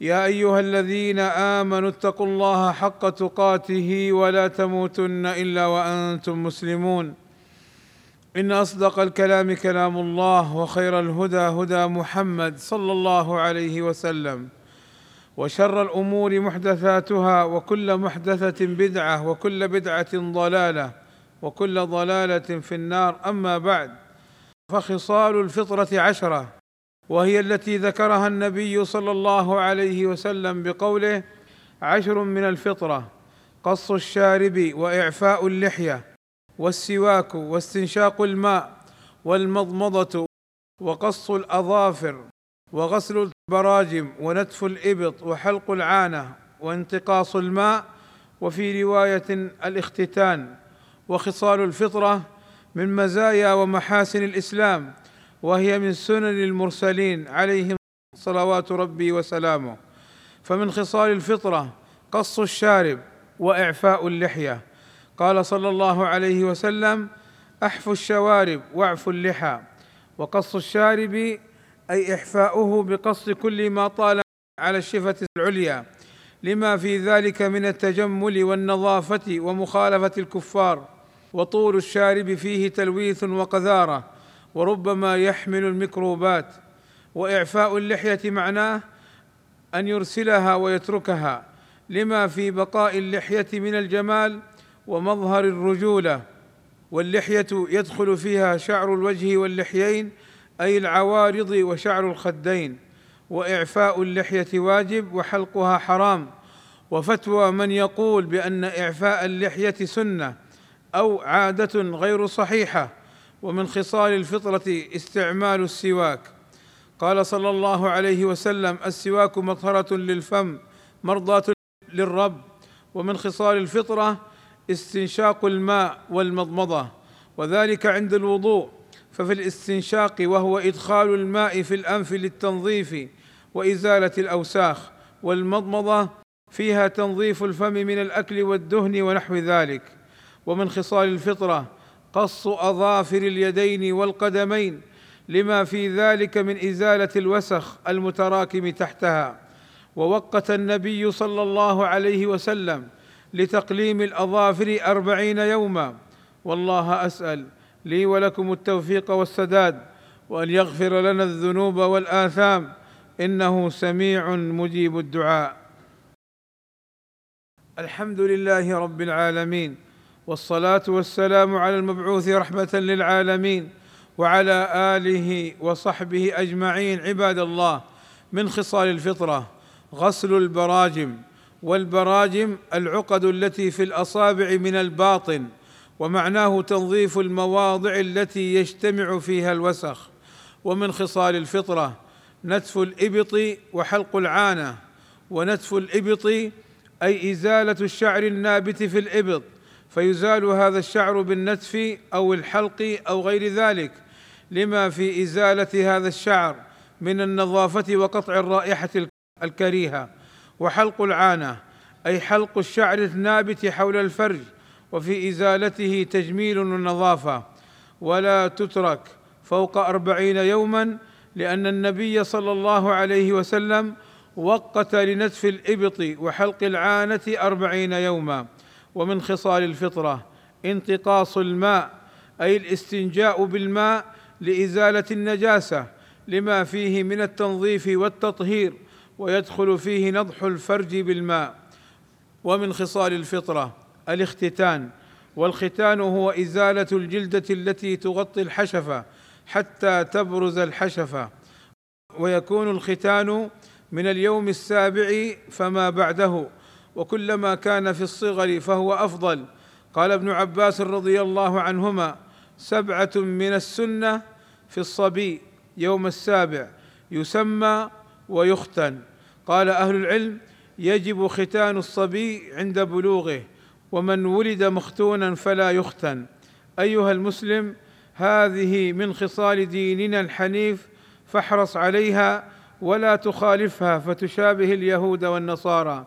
يا أيها الذين آمنوا اتقوا الله حق تقاته ولا تموتن إلا وأنتم مسلمون. إن أصدق الكلام كلام الله وخير الهدى هدى محمد صلى الله عليه وسلم. وشر الأمور محدثاتها وكل محدثة بدعة وكل بدعة ضلالة وكل ضلالة في النار. أما بعد فخصال الفطرة عشرة. وهي التي ذكرها النبي صلى الله عليه وسلم بقوله عشر من الفطرة قص الشارب وإعفاء اللحية والسواك واستنشاق الماء والمضمضة وقص الأظافر وغسل البراجم ونتف الإبط وحلق العانة وانتقاص الماء وفي رواية الاختتان وخصال الفطرة من مزايا ومحاسن الإسلام وهي من سنن المرسلين عليهم صلوات ربي وسلامه. فمن خصال الفطرة قص الشارب وإعفاء اللحية. قال صلى الله عليه وسلم احفوا الشوارب واعفوا اللحى. وقص الشارب أي إحفاؤه بقص كل ما طال على الشفة العليا. لما في ذلك من التجمل والنظافة ومخالفة الكفار. وطول الشارب فيه تلويث وقذارة. وربما يحمل الميكروبات. وإعفاء اللحية معناه أن يرسلها ويتركها. لما في بقاء اللحية من الجمال ومظهر الرجولة. واللحية يدخل فيها شعر الوجه واللحيين أي العوارض وشعر الخدين. وإعفاء اللحية واجب وحلقها حرام. وفتوى من يقول بأن إعفاء اللحية سنة أو عادة غير صحيحة. ومن خصال الفطرة استعمال السواك. قال صلى الله عليه وسلم السواك مطهرة للفم مرضاة للرب. ومن خصال الفطرة استنشاق الماء والمضمضة. وذلك عند الوضوء. ففي الاستنشاق وهو إدخال الماء في الأنف للتنظيف وإزالة الأوساخ. والمضمضة فيها تنظيف الفم من الأكل والدهن ونحو ذلك. ومن خصال الفطرة قص أظافر اليدين والقدمين لما في ذلك من إزالة الوسخ المتراكم تحتها. ووقت النبي صلى الله عليه وسلم لتقليم الأظافر أربعين يوما. والله أسأل لي ولكم التوفيق والسداد وأن يغفر لنا الذنوب والآثام. إنه سميع مجيب الدعاء. الحمد لله رب العالمين. والصلاة والسلام على المبعوث رحمة للعالمين وعلى آله وصحبه أجمعين عباد الله من خصال الفطرة غسل البراجم والبراجم العقد التي في الأصابع من الباطن ومعناه تنظيف المواضع التي يجتمع فيها الوسخ. ومن خصال الفطرة نتف الإبط وحلق العانة. ونتف الإبط أي إزالة الشعر النابت في الإبط. فيزال هذا الشعر بالنتف أو الحلق أو غير ذلك لما في إزالة هذا الشعر من النظافة وقطع الرائحة الكريهة. وحلق العانة أي حلق الشعر النابت حول الفرج وفي إزالته تجميل ونظافه ولا تترك فوق أربعين يوما لأن النبي صلى الله عليه وسلم وقت لنتف الإبط وحلق العانة أربعين يوما. ومن خصال الفطرة. انتقاص الماء أي الاستنجاء بالماء لإزالة النجاسة لما فيه من التنظيف والتطهير ويدخل فيه نضح الفرج بالماء. ومن خصال الفطرة الاختتان. والختان هو إزالة الجلدة التي تغطي الحشفة حتى تبرز الحشفة. ويكون الختان من اليوم السابع فما بعده. وكلما كان في الصغر فهو أفضل. قال ابن عباس رضي الله عنهما سبعة من السنة في الصبي يوم السابع يسمى ويختن. قال أهل العلم يجب ختان الصبي عند بلوغه ومن ولد مختونا فلا يختن. أيها المسلم هذه من خصال ديننا الحنيف فاحرص عليها ولا تخالفها فتشابه اليهود والنصارى.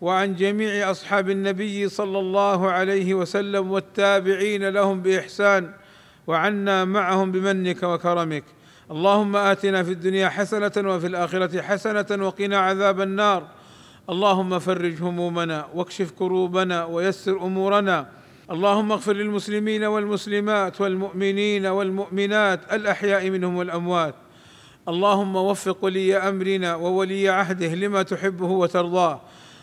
وعن جميع أصحاب النبي صلى الله عليه وسلم والتابعين لهم بإحسان وعنا معهم بمنك وكرمك. اللهم آتنا في الدنيا حسنة وفي الآخرة حسنة وقنا عذاب النار. اللهم فرج همومنا واكشف كروبنا ويسر أمورنا. اللهم اغفر للمسلمين والمسلمات والمؤمنين والمؤمنات الأحياء منهم والأموات. اللهم وفق ولي أمرنا وولي عهده لما تحبه وترضاه.